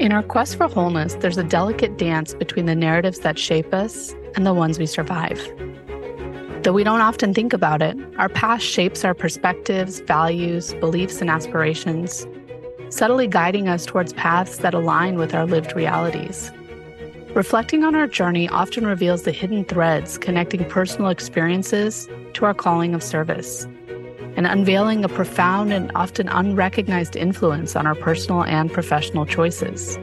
In our quest for wholeness, there's a delicate dance between the narratives that shape us and the ones we survive. Though we don't often think about it, our past shapes our perspectives, values, beliefs, and aspirations, subtly guiding us towards paths that align with our lived realities. Reflecting on our journey often reveals the hidden threads connecting personal experiences to our calling of service and unveiling a profound and often unrecognized influence on our personal and professional choices.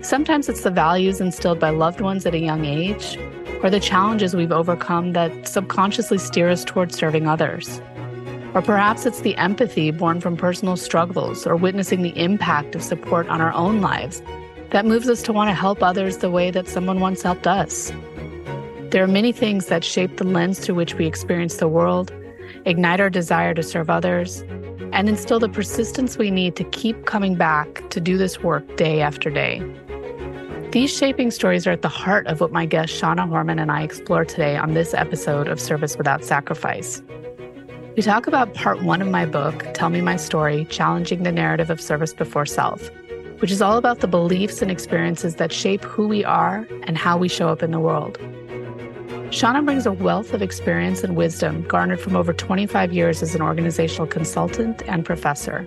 Sometimes it's the values instilled by loved ones at a young age, or the challenges we've overcome that subconsciously steer us towards serving others. Or perhaps it's the empathy born from personal struggles or witnessing the impact of support on our own lives that moves us to want to help others the way that someone once helped us. There are many things that shape the lens through which we experience the world ignite our desire to serve others, and instill the persistence we need to keep coming back to do this work day after day. These shaping stories are at the heart of what my guest Shana Hormann and I explore today on this episode of Service Without Sacrifice. We talk about part one of my book, Tell Me My Story Challenging the Narrative of Service Before Self, which is all about the beliefs and experiences that shape who we are and how we show up in the world. Shana brings a wealth of experience and wisdom garnered from over 25 years as an organizational consultant and professor.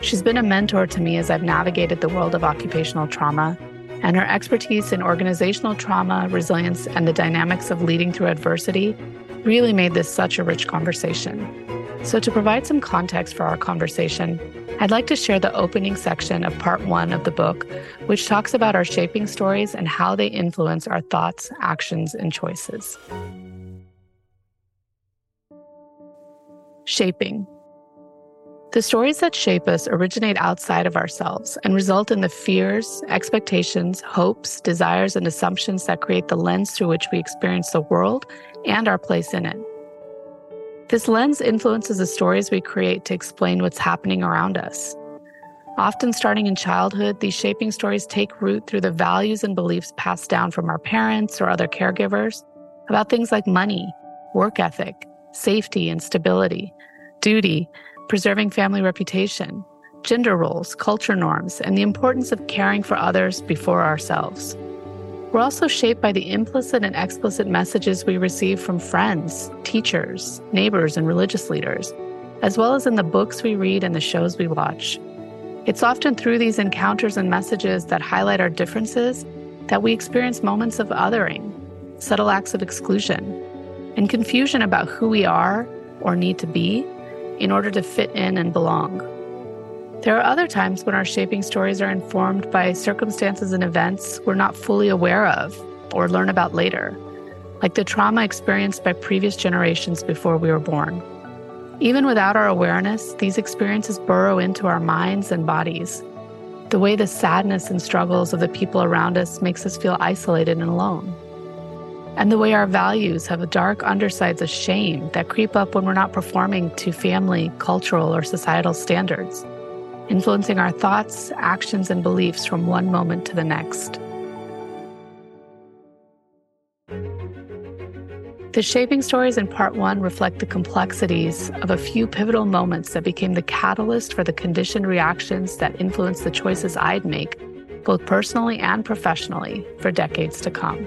She's been a mentor to me as I've navigated the world of occupational trauma, and her expertise in organizational trauma, resilience, and the dynamics of leading through adversity really made this such a rich conversation. So, to provide some context for our conversation, I'd like to share the opening section of part one of the book, which talks about our shaping stories and how they influence our thoughts, actions, and choices. Shaping. The stories that shape us originate outside of ourselves and result in the fears, expectations, hopes, desires, and assumptions that create the lens through which we experience the world and our place in it. This lens influences the stories we create to explain what's happening around us. Often starting in childhood, these shaping stories take root through the values and beliefs passed down from our parents or other caregivers about things like money, work ethic, safety and stability, duty, preserving family reputation, gender roles, culture norms, and the importance of caring for others before ourselves. We're also shaped by the implicit and explicit messages we receive from friends, teachers, neighbors, and religious leaders, as well as in the books we read and the shows we watch. It's often through these encounters and messages that highlight our differences that we experience moments of othering, subtle acts of exclusion, and confusion about who we are or need to be in order to fit in and belong. There are other times when our shaping stories are informed by circumstances and events we're not fully aware of or learn about later, like the trauma experienced by previous generations before we were born. Even without our awareness, these experiences burrow into our minds and bodies. The way the sadness and struggles of the people around us makes us feel isolated and alone. And the way our values have a dark undersides of shame that creep up when we're not performing to family, cultural, or societal standards influencing our thoughts, actions, and beliefs from one moment to the next. The shaping stories in part one reflect the complexities of a few pivotal moments that became the catalyst for the conditioned reactions that influenced the choices I'd make, both personally and professionally, for decades to come.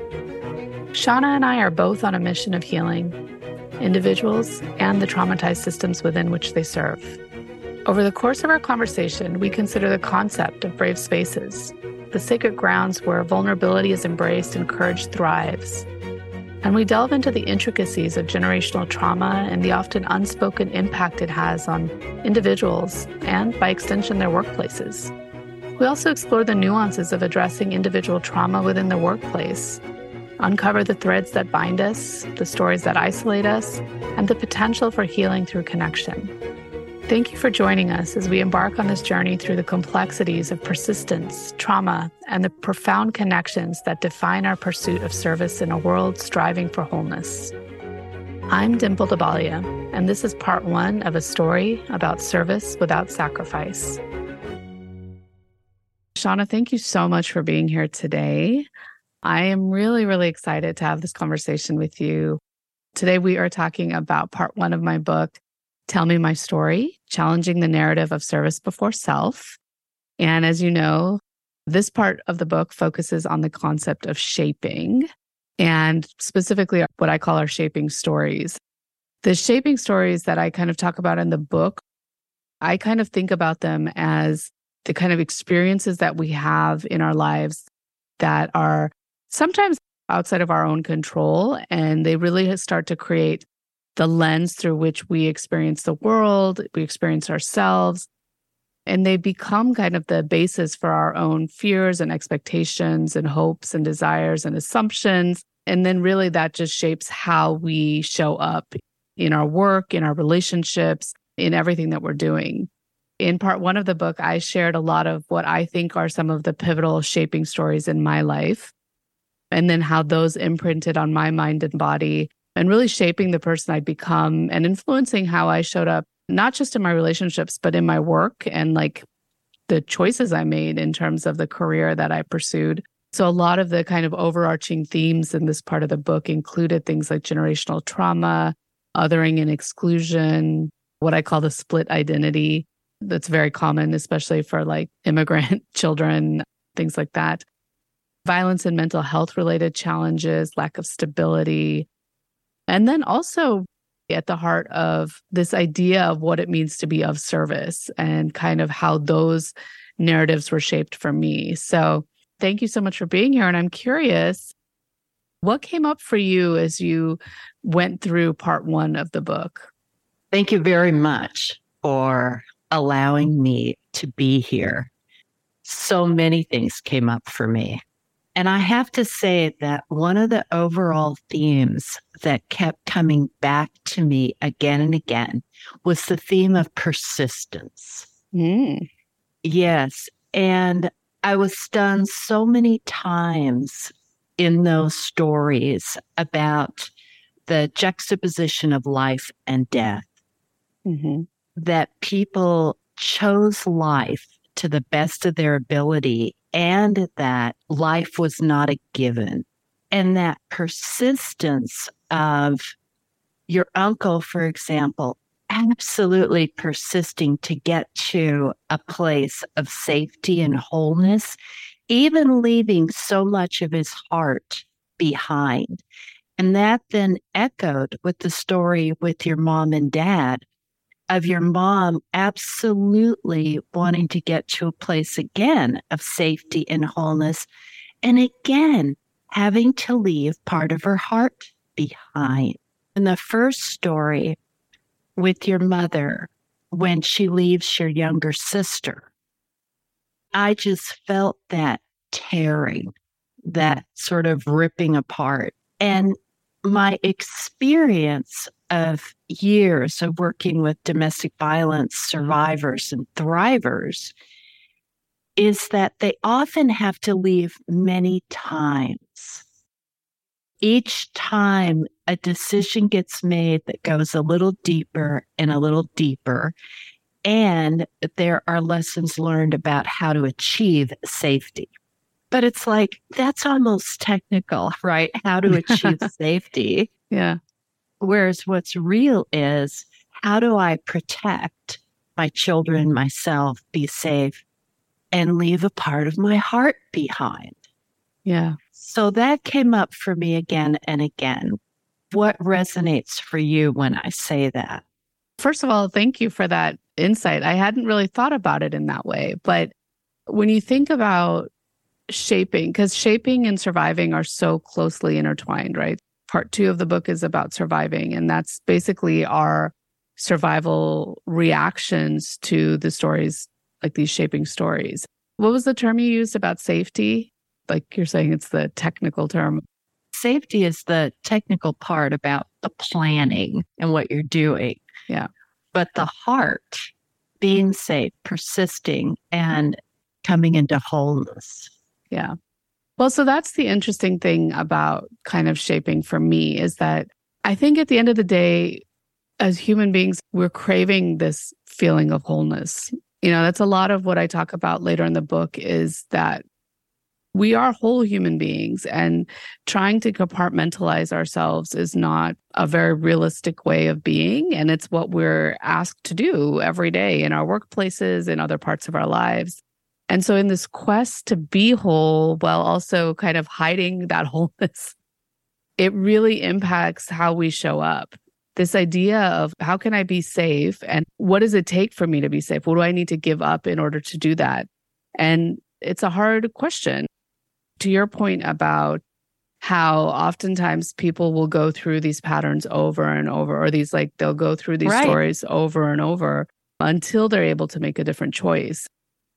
Shana and I are both on a mission of healing individuals and the traumatized systems within which they serve. Over the course of our conversation, we consider the concept of brave spaces, the sacred grounds where vulnerability is embraced and courage thrives. And we delve into the intricacies of generational trauma and the often unspoken impact it has on individuals and, by extension, their workplaces. We also explore the nuances of addressing individual trauma within the workplace, uncover the threads that bind us, the stories that isolate us, and the potential for healing through connection. Thank you for joining us as we embark on this journey through the complexities of persistence, trauma, and the profound connections that define our pursuit of service in a world striving for wholeness. I'm Dimple Dabalia, and this is part one of a story about service without sacrifice. Shana, thank you so much for being here today. I am really, really excited to have this conversation with you. Today, we are talking about part one of my book, Tell Me My Story Challenging the Narrative of Service Before Self. And as you know, this part of the book focuses on the concept of shaping and specifically what I call our shaping stories. The shaping stories that I kind of talk about in the book, I kind of think about them as the kind of experiences that we have in our lives that are sometimes outside of our own control. And they really start to create the lens through which we experience the world, we experience ourselves. And they become kind of the basis for our own fears and expectations and hopes and desires and assumptions. And then really that just shapes how we show up in our work, in our relationships, in everything that we're doing. In part one of the book, I shared a lot of what I think are some of the pivotal shaping stories in my life, and then how those imprinted on my mind and body and really shaping the person I'd become and influencing how I showed up, not just in my relationships, but in my work and like the choices I made in terms of the career that I pursued. So, a lot of the kind of overarching themes in this part of the book included things like generational trauma, othering and exclusion, what I call the split identity, that's very common, especially for like immigrant children, things like that. Violence and mental health related challenges, lack of stability. And then also at the heart of this idea of what it means to be of service and kind of how those narratives were shaped for me. So, thank you so much for being here. And I'm curious, what came up for you as you went through part one of the book? Thank you very much for allowing me to be here. So many things came up for me. And I have to say that one of the overall themes that kept coming back to me again and again was the theme of persistence. Mm. Yes. And I was stunned so many times in those stories about the juxtaposition of life and death. Mm-hmm that people chose life to the best of their ability and that life was not a given. And that persistence of your uncle, for example, absolutely persisting to get to a place of safety and wholeness, even leaving so much of his heart behind. And that then echoed with the story with your mom and dad of your mm-hmm. mom absolutely wanting to get to a place again of safety and wholeness. And again, having to leave part of her heart behind. In the first story with your mother, when she leaves your younger sister, I just felt that tearing, that sort of ripping apart. And my experience of years of working with domestic violence survivors and thrivers is that they often have to leave many times. Each time a decision gets made that goes a little deeper and a little deeper, and there are lessons learned about how to achieve safety. But it's like, that's almost technical, right? How to achieve safety. Yeah. Whereas what's real is how do I protect my children, myself, be safe, and leave a part of my heart behind? Yeah. So that came up for me again and again. What resonates for you when I say that? First of all, thank you for that insight. I hadn't really thought about it in that way. But when you think about shaping, because shaping and surviving are so closely intertwined, right? part two of the book is about surviving. And that's basically our survival reactions to the stories, like these shaping stories. What was the term you used about safety? Like you're saying it's the technical term. Safety is the technical part about the planning and what you're doing. Yeah. But the heart, being safe, persisting, and coming into wholeness. Yeah. Well, so that's the interesting thing about kind of shaping for me is that I think at the end of the day, as human beings, we're craving this feeling of wholeness. You know, that's a lot of what I talk about later in the book is that we are whole human beings and trying to compartmentalize ourselves is not a very realistic way of being. And it's what we're asked to do every day in our workplaces, in other parts of our lives. And so, in this quest to be whole while also kind of hiding that wholeness, it really impacts how we show up. This idea of how can I be safe and what does it take for me to be safe? What do I need to give up in order to do that? And it's a hard question. To your point about how oftentimes people will go through these patterns over and over, or these like they'll go through these right. stories over and over until they're able to make a different choice.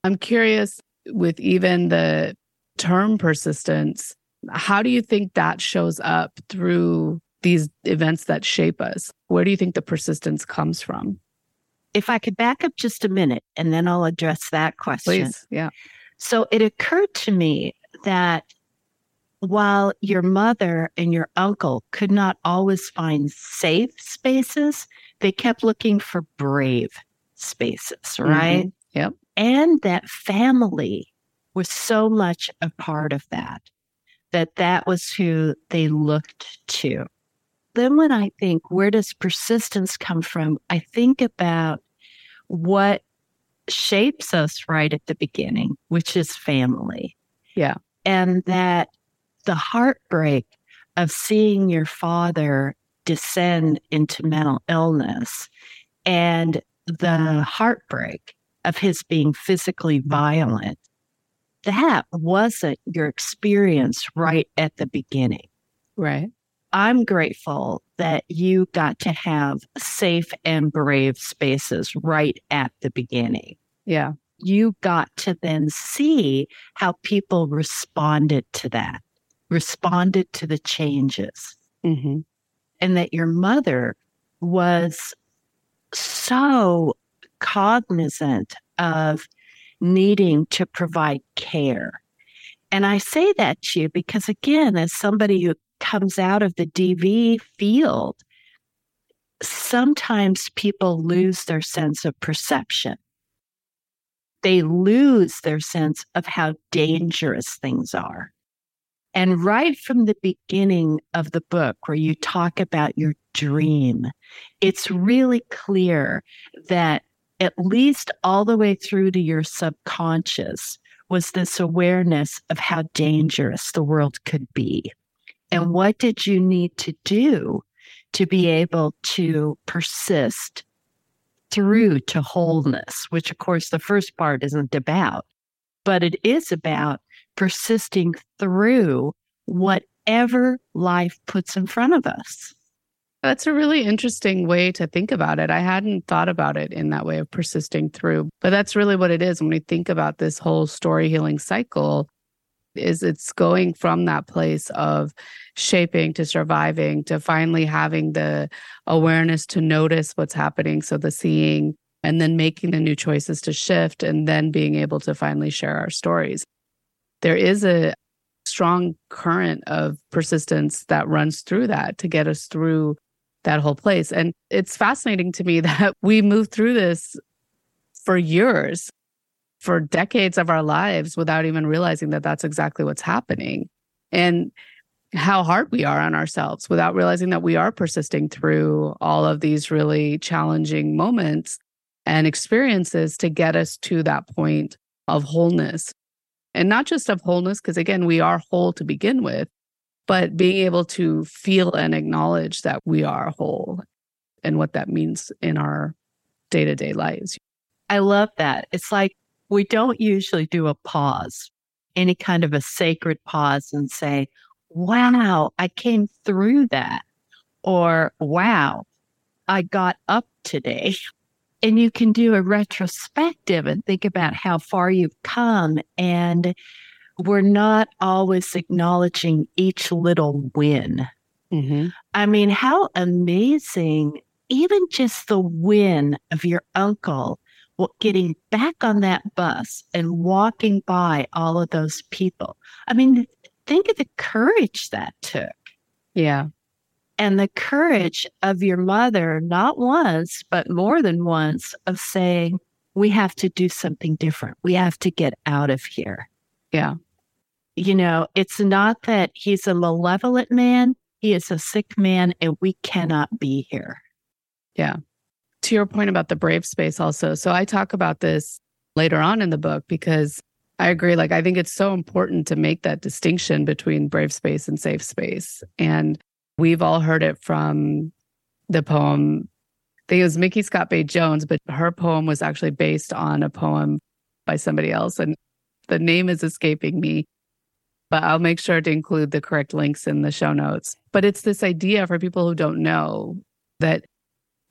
I'm curious with even the term persistence, how do you think that shows up through these events that shape us? Where do you think the persistence comes from? If I could back up just a minute and then I'll address that question. Please. Yeah. So it occurred to me that while your mother and your uncle could not always find safe spaces, they kept looking for brave spaces, right? Mm-hmm. Yep. And that family was so much a part of that, that that was who they looked to. Then when I think, where does persistence come from? I think about what shapes us right at the beginning, which is family. Yeah. And that the heartbreak of seeing your father descend into mental illness and the heartbreak of his being physically violent, that wasn't your experience right at the beginning. Right. I'm grateful that you got to have safe and brave spaces right at the beginning. Yeah. You got to then see how people responded to that, responded to the changes. Mm-hmm. And that your mother was so cognizant of needing to provide care. And I say that to you because, again, as somebody who comes out of the DV field, sometimes people lose their sense of perception. They lose their sense of how dangerous things are. And right from the beginning of the book, where you talk about your dream, it's really clear that at least all the way through to your subconscious was this awareness of how dangerous the world could be. And what did you need to do to be able to persist through to wholeness, which of course the first part isn't about, but it is about persisting through whatever life puts in front of us. That's a really interesting way to think about it. I hadn't thought about it in that way of persisting through, but that's really what it is when we think about this whole story healing cycle is it's going from that place of shaping to surviving to finally having the awareness to notice what's happening so the seeing and then making the new choices to shift and then being able to finally share our stories there is a strong current of persistence that runs through that to get us through that whole place and it's fascinating to me that we move through this for years for decades of our lives without even realizing that that's exactly what's happening. And how hard we are on ourselves without realizing that we are persisting through all of these really challenging moments and experiences to get us to that point of wholeness. And not just of wholeness, because again, we are whole to begin with, but being able to feel and acknowledge that we are whole and what that means in our day to day lives. I love that. It's like we don't usually do a pause, any kind of a sacred pause and say, wow, I came through that. Or, wow, I got up today. And you can do a retrospective and think about how far you've come. And we're not always acknowledging each little win. Mm-hmm. I mean, how amazing, even just the win of your uncle getting back on that bus and walking by all of those people. I mean, think of the courage that took. Yeah. And the courage of your mother, not once, but more than once, of saying, we have to do something different. We have to get out of here. Yeah. You know, it's not that he's a malevolent man, he is a sick man, and we cannot be here. Yeah to your point about the brave space also. So I talk about this later on in the book because I agree. Like, I think it's so important to make that distinction between brave space and safe space. And we've all heard it from the poem. I think it was Micky ScottBey Jones, but her poem was actually based on a poem by somebody else. And the name is escaping me, but I'll make sure to include the correct links in the show notes. But it's this idea for people who don't know that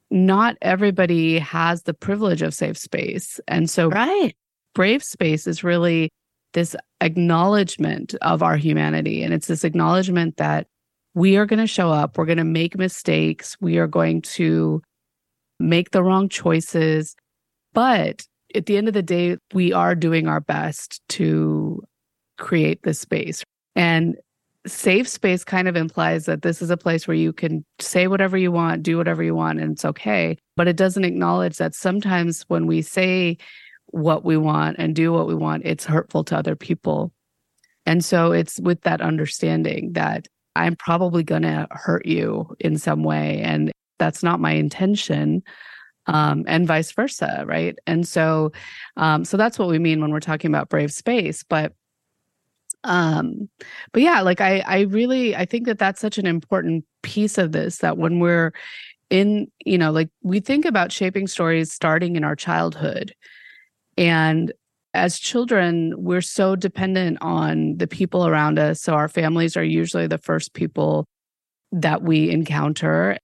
not everybody has the privilege of safe space. And so, right brave space is really this acknowledgement of our humanity. And it's this acknowledgement that we are going to show up, we're going to make mistakes, we are going to make the wrong choices. But at the end of the day, we are doing our best to create this space. And safe space kind of implies that this is a place where you can say whatever you want, do whatever you want, and it's okay. But it doesn't acknowledge that sometimes when we say what we want and do what we want, it's hurtful to other people. And so it's with that understanding that I'm probably going to hurt you in some way. And that's not my intention. Um, and vice versa. Right. And so, um, so that's what we mean when we're talking about brave space. But, um, but yeah, like I, I really, I think that that's such an important piece of this that when we're in, you know, like we think about shaping stories starting in our childhood and as children, we're so dependent on the people around us. So our families are usually the first people that we encounter.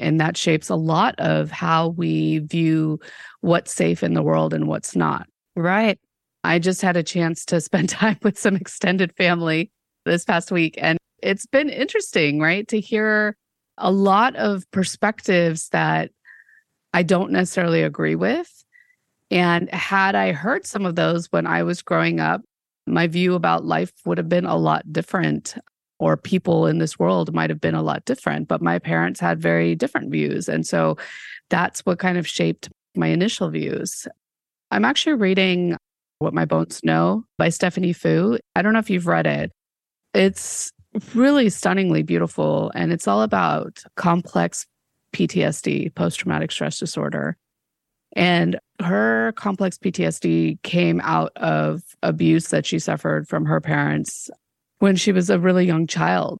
And that shapes a lot of how we view what's safe in the world and what's not. Right. I just had a chance to spend time with some extended family this past week. And it's been interesting, right? To hear a lot of perspectives that I don't necessarily agree with and had I heard some of those when I was growing up, my view about life would have been a lot different, or people in this world might have been a lot different. But my parents had very different views. And so that's what kind of shaped my initial views. I'm actually reading What My Bones Know by Stephanie Foo. I don't know if you've read it. It's really stunningly beautiful, and it's all about complex PTSD, post traumatic stress disorder. And her complex PTSD came out of abuse that she suffered from her parents when she was a really young child.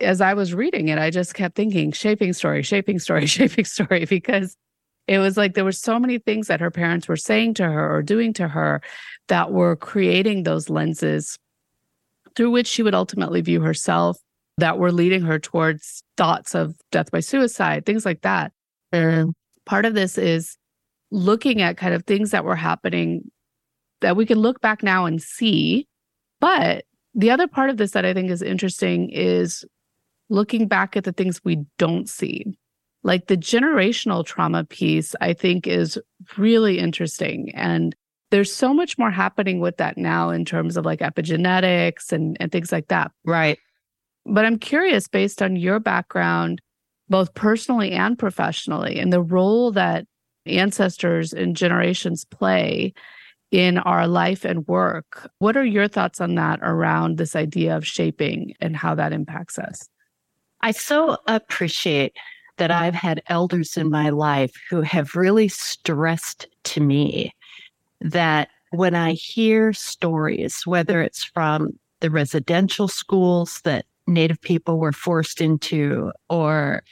As I was reading it, I just kept thinking, shaping story, shaping story, shaping story, because it was like there were so many things that her parents were saying to her or doing to her that were creating those lenses through which she would ultimately view herself that were leading her towards thoughts of death by suicide, things like that. And part of this is looking at kind of things that were happening that we can look back now and see. But the other part of this that I think is interesting is looking back at the things we don't see. Like the generational trauma piece, I think is really interesting. And there's so much more happening with that now in terms of like epigenetics and, and things like that. Right. But I'm curious, based on your background, both personally and professionally, and the role that ancestors and generations play in our life and work. What are your thoughts on that around this idea of shaping and how that impacts us? I so appreciate that mm-hmm. I've had elders in my life who have really stressed to me that when I hear stories, whether it's from the residential schools that Native people were forced into or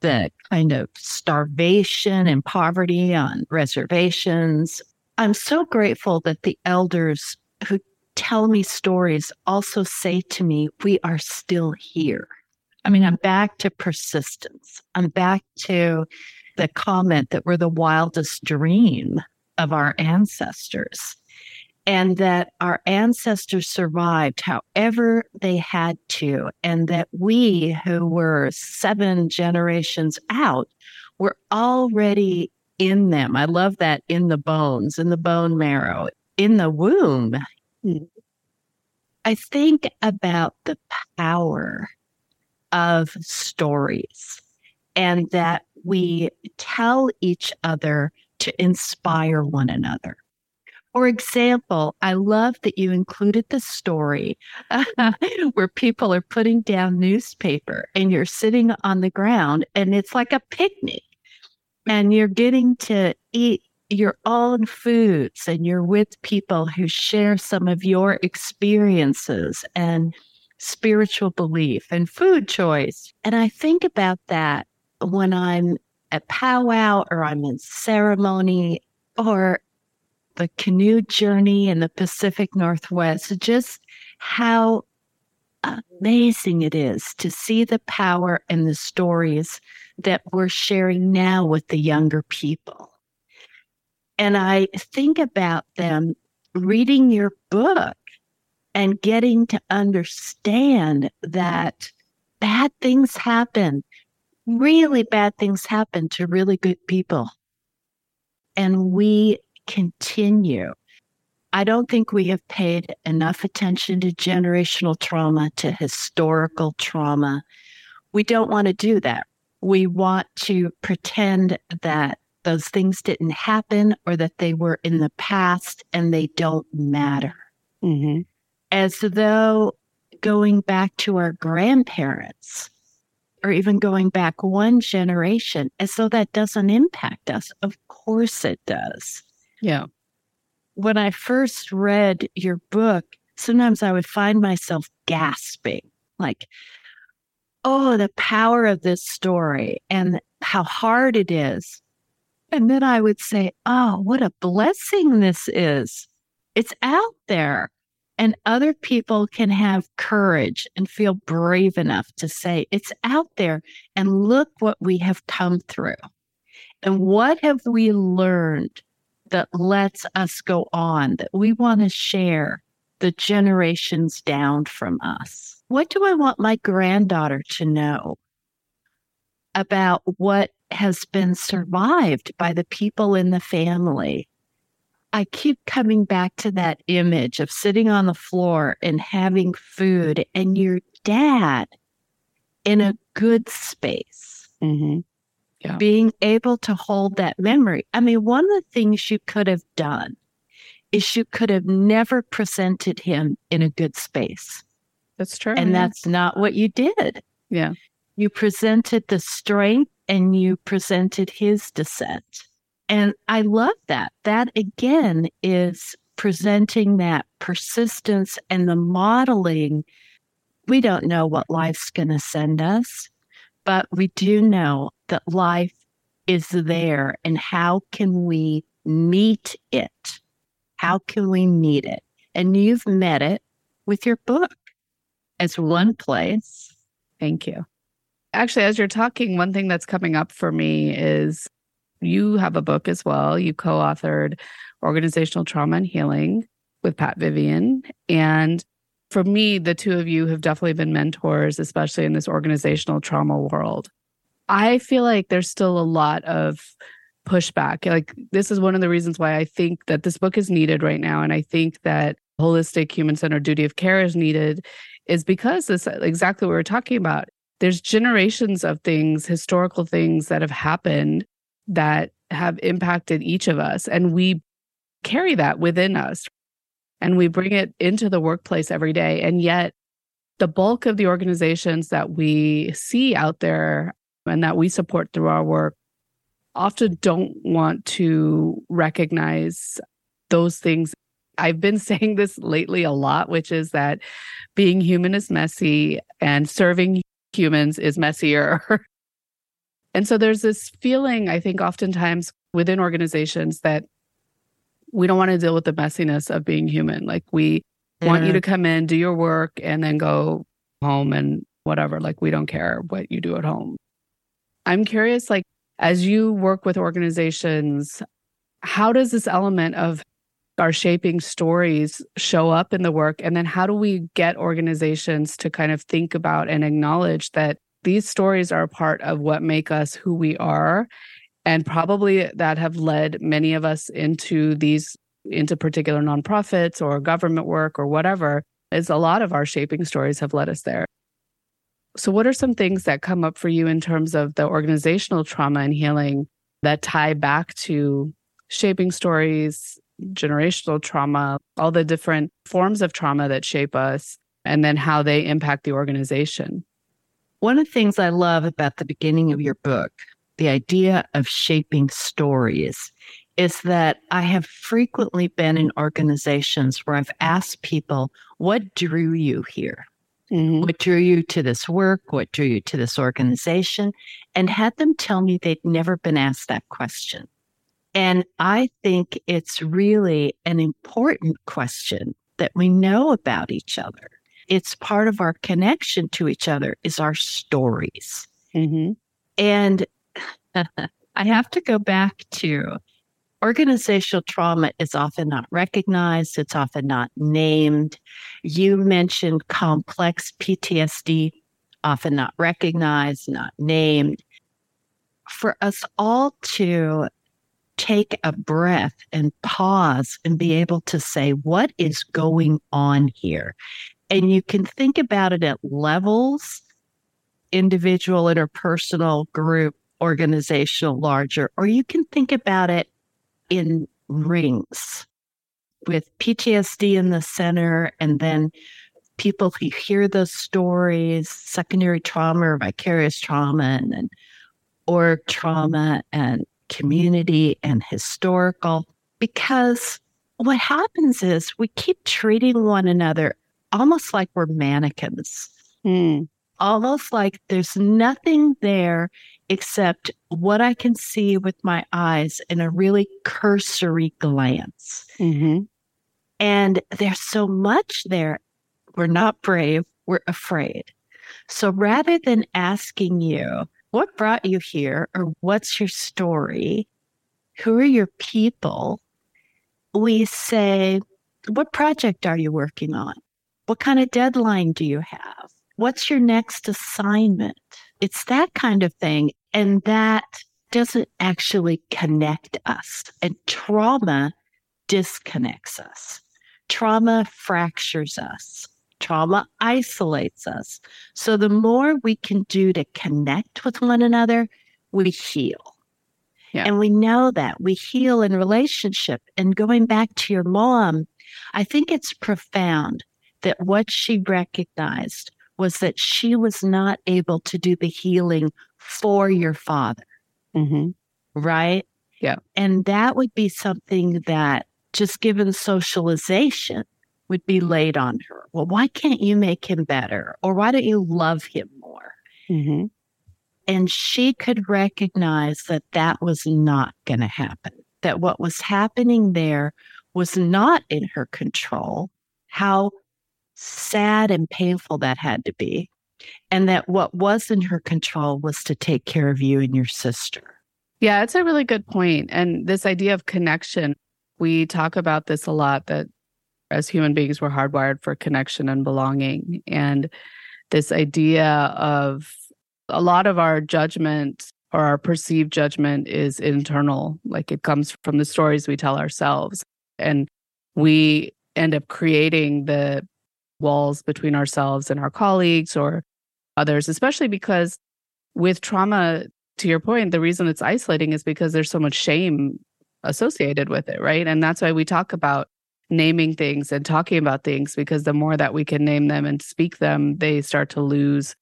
the kind of starvation and poverty on reservations. I'm so grateful that the elders who tell me stories also say to me, We are still here. I mean, I'm back to persistence. I'm back to the comment that we're the wildest dream of our ancestors and that our ancestors survived however they had to, and that we, who were seven generations out, were already in them. I love that in the bones, in the bone marrow, in the womb. Mm. I think about the power of stories and that we tell each other to inspire one another. For example, I love that you included the story where people are putting down newspaper and you're sitting on the ground and it's like a picnic and you're getting to eat your own foods and you're with people who share some of your experiences and spiritual belief and food choice. And I think about that when I'm at powwow or I'm in ceremony or the canoe journey in the Pacific Northwest, just how amazing it is to see the power and the stories that we're sharing now with the younger people. And I think about them reading your book and getting to understand that bad things happen, really bad things happen to really good people. And we continue. I don't think we have paid enough attention to generational trauma, to historical trauma. We don't want to do that. We want to pretend that those things didn't happen or that they were in the past and they don't matter. Mm-hmm. As though going back to our grandparents or even going back one generation, as though that doesn't impact us. Of course it does. Yeah. When I first read your book, sometimes I would find myself gasping, like, oh, the power of this story and how hard it is and then I would say, Oh, what a blessing this is. It's out there. And other people can have courage and feel brave enough to say, It's out there. And look what we have come through. And what have we learned that lets us go on, that we want to share the generations down from us? What do I want my granddaughter to know about what has been survived by the people in the family. I keep coming back to that image of sitting on the floor and having food and your dad in a good space. Mm-hmm. Yeah. Being able to hold that memory. I mean, one of the things you could have done is you could have never presented him in a good space. That's true. And yeah. that's not what you did. Yeah. You presented the strength and you presented his descent. And I love that. That again is presenting that persistence and the modeling. We don't know what life's going to send us, but we do know that life is there. And how can we meet it? How can we meet it? And you've met it with your book as one place. Thank you. Actually, as you're talking, one thing that's coming up for me is you have a book as well. You co authored Organizational Trauma and Healing with Pat Vivian. And for me, the two of you have definitely been mentors, especially in this organizational trauma world. I feel like there's still a lot of pushback. Like, this is one of the reasons why I think that this book is needed right now. And I think that holistic human centered duty of care is needed, is because this exactly what we are talking about there's generations of things, historical things that have happened that have impacted each of us. And we carry that within us and we bring it into the workplace every day. And yet, the bulk of the organizations that we see out there and that we support through our work often don't want to recognize those things. I've been saying this lately a lot, which is that being human is messy and serving humans is messier. and so there's this feeling, I think, oftentimes within organizations that we don't want to deal with the messiness of being human. Like we mm-hmm. want you to come in, do your work, and then go home and whatever. Like we don't care what you do at home. I'm curious, like, as you work with organizations, how does this element of our shaping stories show up in the work? And then how do we get organizations to kind of think about and acknowledge that these stories are a part of what make us who we are? And probably that have led many of us into these, into particular nonprofits or government work or whatever, is a lot of our shaping stories have led us there. So, what are some things that come up for you in terms of the organizational trauma and healing that tie back to shaping stories, generational trauma, all the different forms of trauma that shape us, and then how they impact the organization. One of the things I love about the beginning of your book, the idea of shaping stories, is that I have frequently been in organizations where I've asked people, what drew you here? Mm-hmm. What drew you to this work? What drew you to this organization? And had them tell me they'd never been asked that question. And I think it's really an important question that we know about each other. It's part of our connection to each other is our stories. Mm-hmm. And I have to go back to organizational trauma is often not recognized, it's often not named. You mentioned complex PTSD, often not recognized, not named. For us all to take a breath and pause and be able to say, what is going on here? And you can think about it at levels individual, interpersonal, group, organizational, larger, or you can think about it in rings with PTSD in the center and then people who hear those stories, secondary trauma or vicarious trauma and then or trauma and community and historical because what happens is we keep treating one another almost like we're mannequins. Mm. Almost like there's nothing there except what I can see with my eyes in a really cursory glance. Mm-hmm. And there's so much there. We're not brave, we're afraid. So rather than asking you, what brought you here or what's your story? Who are your people? We say, what project are you working on? What kind of deadline do you have? What's your next assignment? It's that kind of thing. And that doesn't actually connect us. And trauma disconnects us. Trauma fractures us. Trauma isolates us. So the more we can do to connect with one another, we heal. Yeah. And we know that we heal in relationship. And going back to your mom, I think it's profound that what she recognized was that she was not able to do the healing for your father. Mm-hmm. Right? Yeah. And that would be something that just given socialization, would be laid on her. Well, why can't you make him better? Or why don't you love him more? Mm-hmm. And she could recognize that that was not going to happen, that what was happening there was not in her control, how sad and painful that had to be. And that what was in her control was to take care of you and your sister. Yeah, it's a really good point. And this idea of connection, we talk about this a lot that as human beings, we're hardwired for connection and belonging. And this idea of a lot of our judgment or our perceived judgment is internal, like it comes from the stories we tell ourselves. And we end up creating the walls between ourselves and our colleagues or others, especially because with trauma, to your point, the reason it's isolating is because there's so much shame associated with it, right? And that's why we talk about naming things and talking about things because the more that we can name them and speak them, they start to lose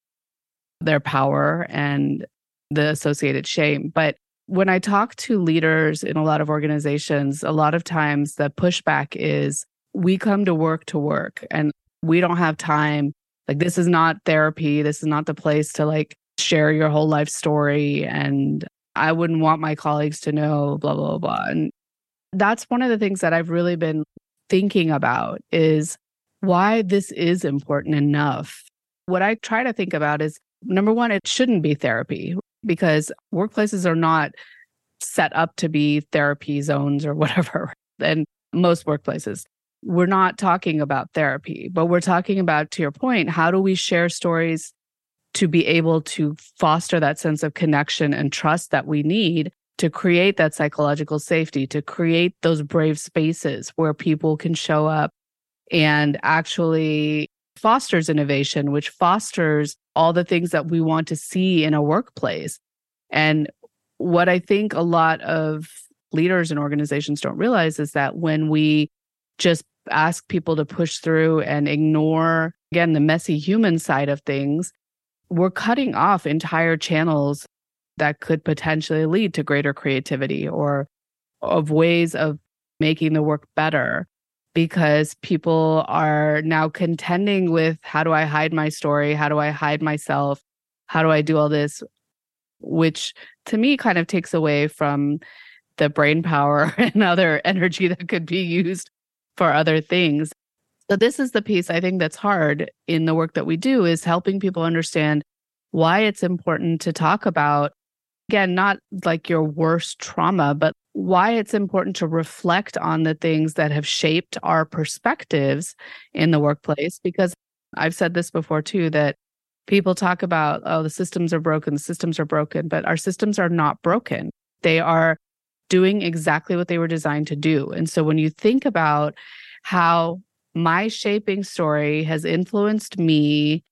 their power and the associated shame. But when I talk to leaders in a lot of organizations, a lot of times the pushback is we come to work to work and we don't have time. Like, this is not therapy. This is not the place to like share your whole life story. And I wouldn't want my colleagues to know, blah, blah, blah. And that's one of the things that I've really been thinking about is why this is important enough. What I try to think about is number one, it shouldn't be therapy because workplaces are not set up to be therapy zones or whatever. And most workplaces, we're not talking about therapy, but we're talking about, to your point, how do we share stories to be able to foster that sense of connection and trust that we need to create that psychological safety, to create those brave spaces where people can show up and actually fosters innovation, which fosters all the things that we want to see in a workplace. And what I think a lot of leaders and organizations don't realize is that when we just ask people to push through and ignore, again, the messy human side of things, we're cutting off entire channels that could potentially lead to greater creativity or of ways of making the work better because people are now contending with how do I hide my story? How do I hide myself? How do I do all this? Which to me kind of takes away from the brain power and other energy that could be used for other things. So this is the piece I think that's hard in the work that we do is helping people understand why it's important to talk about again not like your worst trauma but why it's important to reflect on the things that have shaped our perspectives in the workplace because I've said this before too that people talk about oh the systems are broken the systems are broken but our systems are not broken they are doing exactly what they were designed to do and so when you think about how my shaping story has influenced me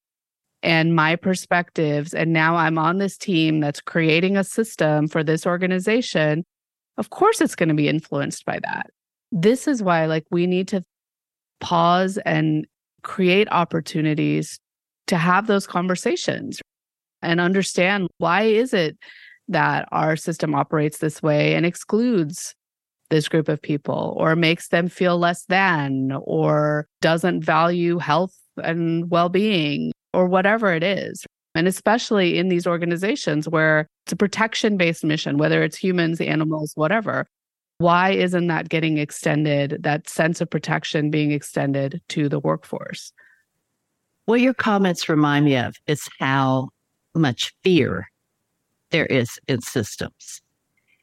and my perspectives and now I'm on this team that's creating a system for this organization of course it's going to be influenced by that. This is why like we need to pause and create opportunities to have those conversations and understand why is it that our system operates this way and excludes this group of people or makes them feel less than or doesn't value health and well-being or whatever it is and especially in these organizations where it's a protection based mission, whether it's humans, animals, whatever. Why isn't that getting extended, that sense of protection being extended to the workforce? What your comments remind me of is how much fear there is in systems.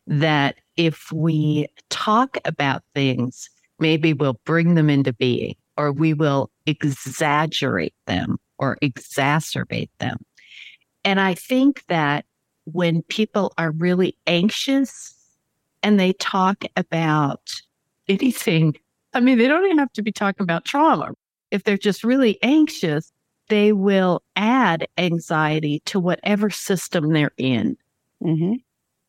That if we talk about things, maybe we'll bring them into being or we will exaggerate them or exacerbate them. And I think that when people are really anxious and they talk about anything, I mean, they don't even have to be talking about trauma. If they're just really anxious, they will add anxiety to whatever system they're in. Mm-hmm.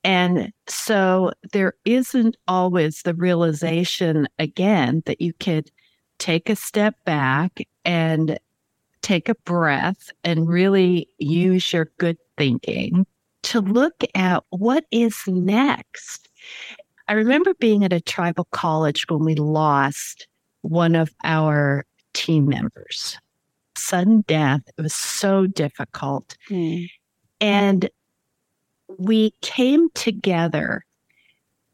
And so there isn't always the realization again that you could take a step back and take a breath and really use your good thinking to look at what is next. I remember being at a tribal college when we lost one of our team members. Sudden death. It was so difficult. Mm. And we came together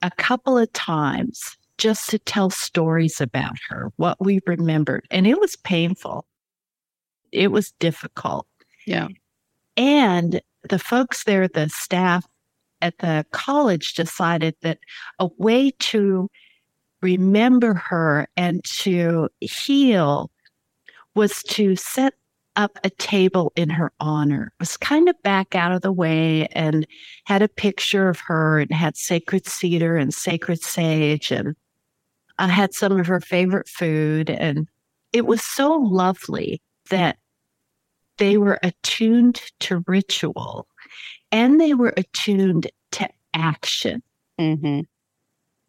a couple of times just to tell stories about her, what we remembered. And it was painful it was difficult. Yeah. And the folks there, the staff at the college decided that a way to remember her and to heal was to set up a table in her honor. It was kind of back out of the way and had a picture of her and had sacred cedar and sacred sage and I had some of her favorite food and it was so lovely that they were attuned to ritual and they were attuned to action. Mm-hmm.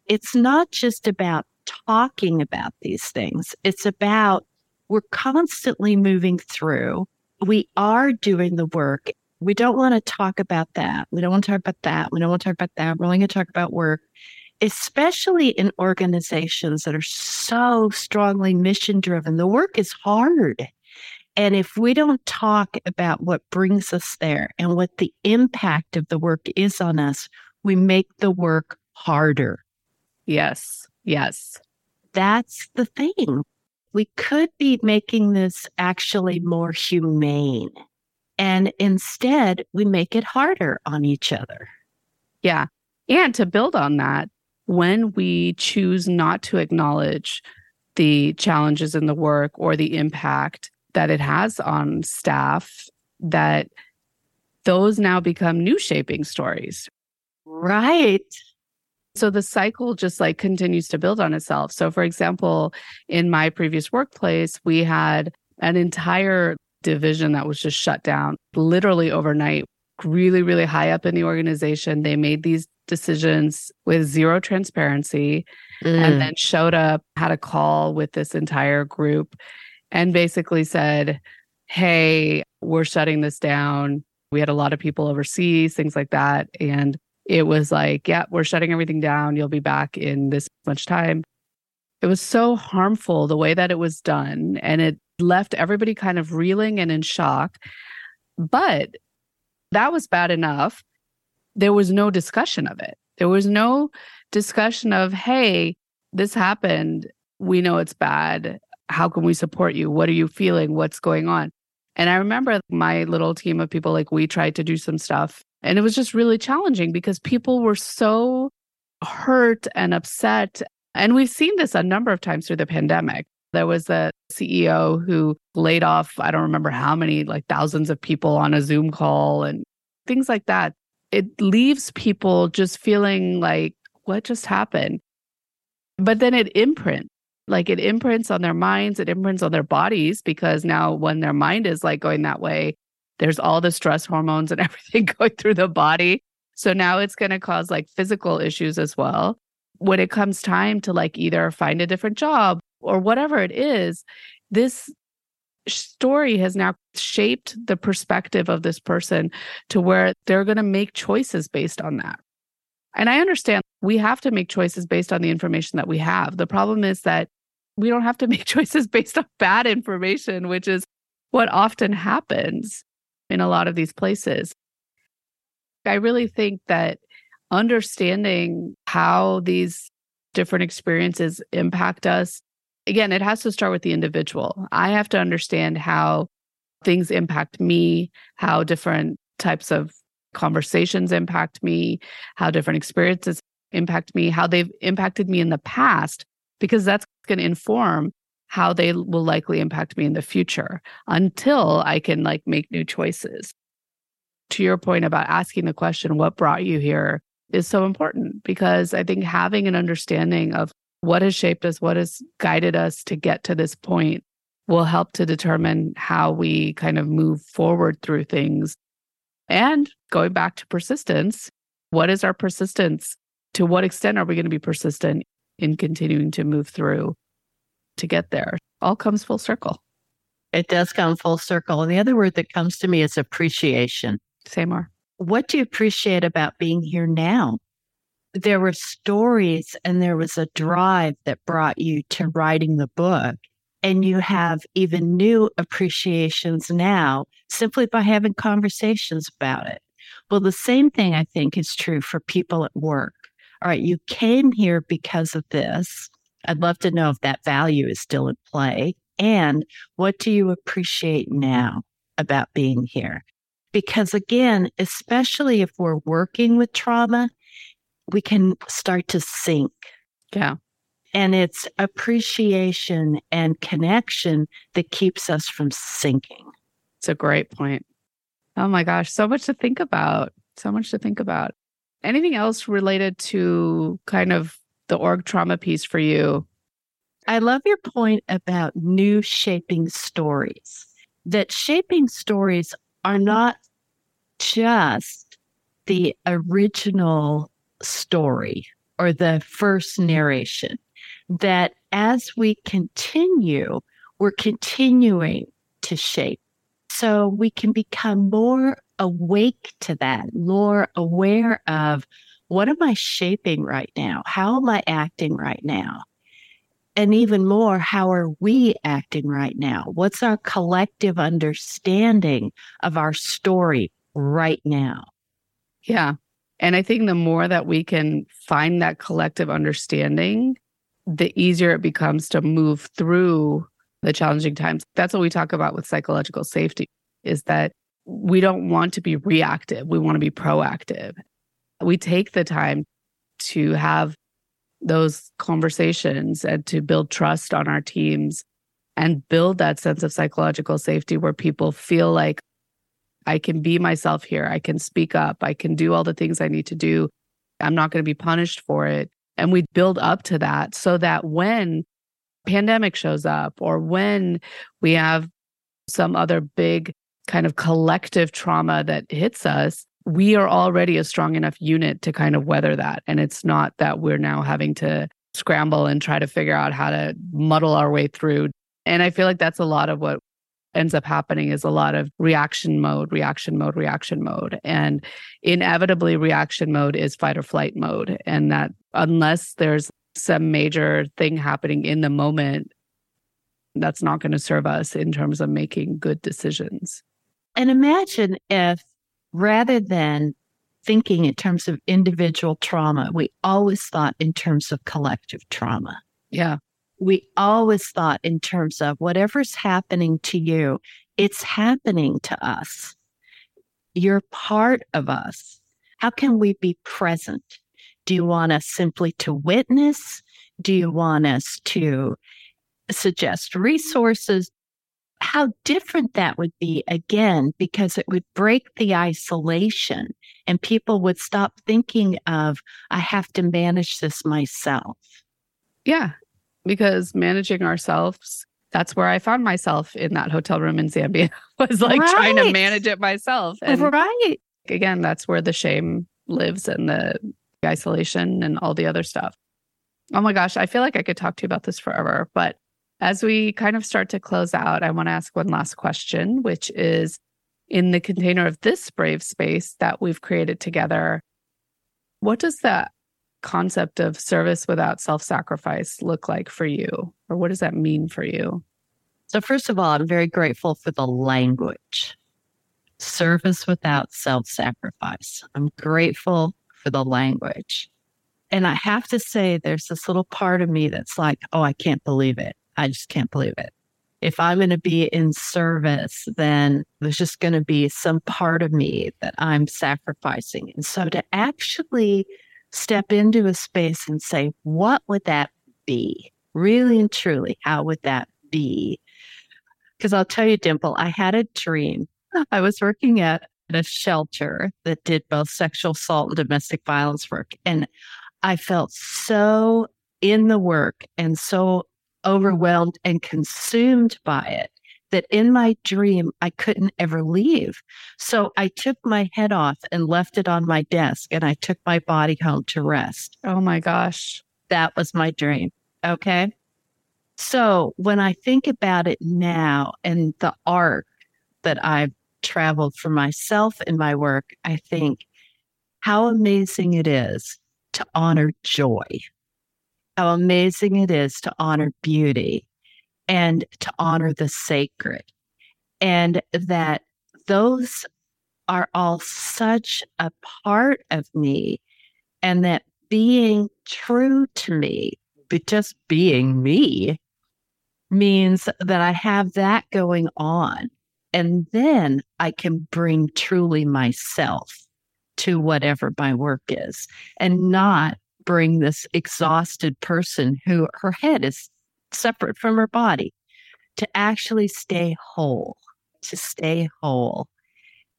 It's not just about talking about these things, it's about we're constantly moving through. We are doing the work. We don't want to talk about that. We don't want to talk about that. We don't want to talk about that. We're only going to talk about work, especially in organizations that are so strongly mission driven. The work is hard. And if we don't talk about what brings us there and what the impact of the work is on us, we make the work harder. Yes. Yes. That's the thing. We could be making this actually more humane. And instead, we make it harder on each other. Yeah. And to build on that, when we choose not to acknowledge the challenges in the work or the impact, that it has on staff that those now become new shaping stories. Right. So the cycle just like continues to build on itself. So, for example, in my previous workplace, we had an entire division that was just shut down literally overnight, really, really high up in the organization. They made these decisions with zero transparency mm. and then showed up, had a call with this entire group and basically said, Hey, we're shutting this down. We had a lot of people overseas, things like that. And it was like, yeah, we're shutting everything down. You'll be back in this much time. It was so harmful the way that it was done. And it left everybody kind of reeling and in shock. But that was bad enough. There was no discussion of it. There was no discussion of, hey, this happened. We know it's bad. How can we support you? What are you feeling? What's going on? And I remember my little team of people, like we tried to do some stuff. And it was just really challenging because people were so hurt and upset. And we've seen this a number of times through the pandemic. There was a CEO who laid off, I don't remember how many, like thousands of people on a Zoom call and things like that. It leaves people just feeling like, what just happened? But then it imprints like it imprints on their minds, it imprints on their bodies because now when their mind is like going that way, there's all the stress hormones and everything going through the body. So now it's going to cause like physical issues as well. When it comes time to like either find a different job or whatever it is, this story has now shaped the perspective of this person to where they're going to make choices based on that. And I understand we have to make choices based on the information that we have. The problem is that we don't have to make choices based on bad information, which is what often happens in a lot of these places. I really think that understanding how these different experiences impact us, again, it has to start with the individual. I have to understand how things impact me, how different types of conversations impact me, how different experiences impact me, how they've impacted me in the past, because that's going to inform how they will likely impact me in the future until I can like make new choices. To your point about asking the question, what brought you here is so important because I think having an understanding of what has shaped us, what has guided us to get to this point will help to determine how we kind of move forward through things. And going back to persistence, what is our persistence? To what extent are we going to be persistent in continuing to move through to get there. All comes full circle. It does come full circle. And the other word that comes to me is appreciation. Say more. What do you appreciate about being here now? There were stories and there was a drive that brought you to writing the book. And you have even new appreciations now simply by having conversations about it. Well, the same thing I think is true for people at work. All right, you came here because of this. I'd love to know if that value is still in play. And what do you appreciate now about being here? Because again, especially if we're working with trauma, we can start to sink. Yeah. And it's appreciation and connection that keeps us from sinking. It's a great point. Oh my gosh, so much to think about. So much to think about. Anything else related to kind of the org trauma piece for you? I love your point about new shaping stories, that shaping stories are not just the original story or the first narration, that as we continue, we're continuing to shape. So we can become more awake to that, more aware of what am I shaping right now? How am I acting right now? And even more, how are we acting right now? What's our collective understanding of our story right now? Yeah. And I think the more that we can find that collective understanding, the easier it becomes to move through the challenging times. That's what we talk about with psychological safety is that we don't want to be reactive. We want to be proactive. We take the time to have those conversations and to build trust on our teams and build that sense of psychological safety where people feel like I can be myself here. I can speak up. I can do all the things I need to do. I'm not going to be punished for it. And we build up to that so that when pandemic shows up or when we have some other big kind of collective trauma that hits us, we are already a strong enough unit to kind of weather that. And it's not that we're now having to scramble and try to figure out how to muddle our way through. And I feel like that's a lot of what ends up happening is a lot of reaction mode, reaction mode, reaction mode. And inevitably, reaction mode is fight or flight mode. And that unless there's some major thing happening in the moment, that's not going to serve us in terms of making good decisions. And imagine if rather than thinking in terms of individual trauma, we always thought in terms of collective trauma. Yeah. We always thought in terms of whatever's happening to you, it's happening to us. You're part of us. How can we be present? Do you want us simply to witness? Do you want us to suggest resources? How different that would be again, because it would break the isolation and people would stop thinking of, I have to manage this myself. Yeah, because managing ourselves, that's where I found myself in that hotel room in Zambia, was like right. trying to manage it myself. And right. Again, that's where the shame lives and the isolation and all the other stuff. Oh my gosh, I feel like I could talk to you about this forever. But as we kind of start to close out, I want to ask one last question, which is in the container of this brave space that we've created together, what does that concept of service without self sacrifice look like for you? Or what does that mean for you? So, first of all, I'm very grateful for the language service without self sacrifice. I'm grateful for the language. And I have to say, there's this little part of me that's like, oh, I can't believe it. I just can't believe it. If I'm going to be in service, then there's just going to be some part of me that I'm sacrificing. And so to actually step into a space and say, what would that be? Really and truly, how would that be? Because I'll tell you, Dimple, I had a dream. I was working at a shelter that did both sexual assault and domestic violence work. And I felt so in the work and so Mm-hmm. overwhelmed and consumed by it that in my dream, I couldn't ever leave. So I took my head off and left it on my desk and I took my body home to rest. Oh my gosh. That was my dream. Okay. So when I think about it now and the arc that I've traveled for myself in my work, I think how amazing it is to honor joy, how amazing it is to honor beauty, and to honor the sacred. And that those are all such a part of me, and that being true to me, but just being me, means that I have that going on. And then I can bring truly myself to whatever my work is and not bring this exhausted person who her head is separate from her body to actually stay whole, to stay whole,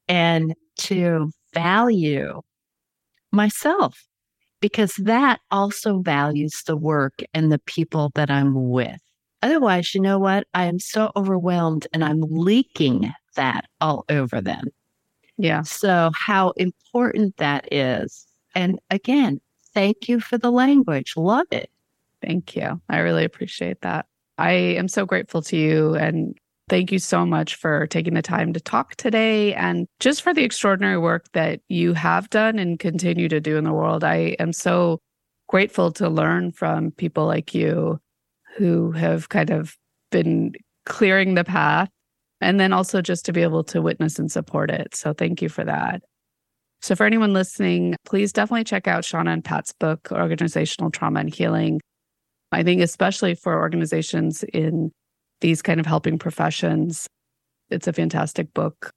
and to value myself because that also values the work and the people that I'm with. Otherwise, you know what? I am so overwhelmed and I'm leaking that all over them. Yeah. So, how important that is. And again, thank you for the language. Love it. Thank you. I really appreciate that. I am so grateful to you and thank you so much for taking the time to talk today and just for the extraordinary work that you have done and continue to do in the world. I am so grateful to learn from people like you who have kind of been clearing the path and then also just to be able to witness and support it. So thank you for that. So, for anyone listening, please definitely check out Shana and Pat's book, Organizational Trauma and Healing. I think, especially for organizations in these kind of helping professions, it's a fantastic book.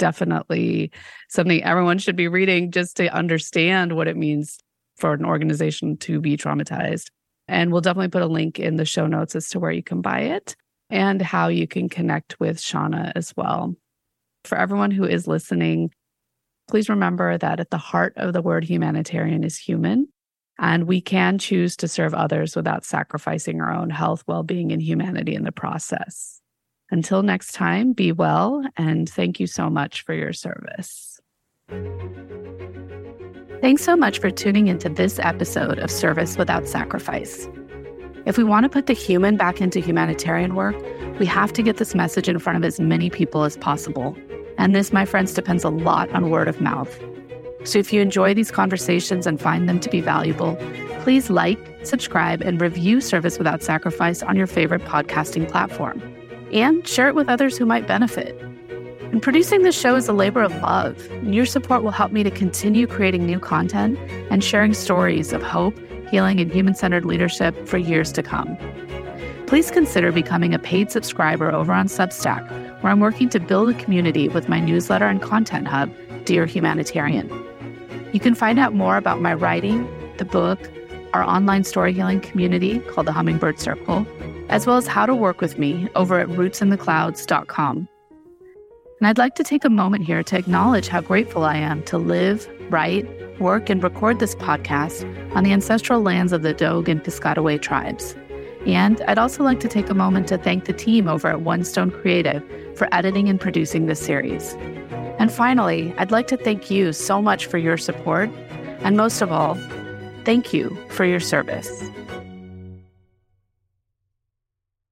Definitely something everyone should be reading just to understand what it means for an organization to be traumatized. And we'll definitely put a link in the show notes as to where you can buy it and how you can connect with Shana as well. For everyone who is listening, please remember that at the heart of the word humanitarian is human. And we can choose to serve others without sacrificing our own health, well being, and humanity in the process. Until next time, be well, and thank you so much for your service. Thanks so much for tuning into this episode of Service Without Sacrifice. If we want to put the human back into humanitarian work, we have to get this message in front of as many people as possible. And this, my friends, depends a lot on word of mouth. So if you enjoy these conversations and find them to be valuable, please like, subscribe, and review Service Without Sacrifice on your favorite podcasting platform. And share it with others who might benefit. And producing this show is a labor of love, and your support will help me to continue creating new content and sharing stories of hope, healing, and human centered leadership for years to come. Please consider becoming a paid subscriber over on Substack, where I'm working to build a community with my newsletter and content hub, Dear Humanitarian. You can find out more about my writing, the book, our online story healing community called the Hummingbird Circle, as well as how to work with me over at rootsintheclouds.com. And I'd like to take a moment here to acknowledge how grateful I am to live, write, work, and record this podcast on the ancestral lands of the Dogue and Piscataway tribes. And I'd also like to take a moment to thank the team over at One Stone Creative for editing and producing this series. And finally, I'd like to thank you so much for your support. And most of all, thank you for your service.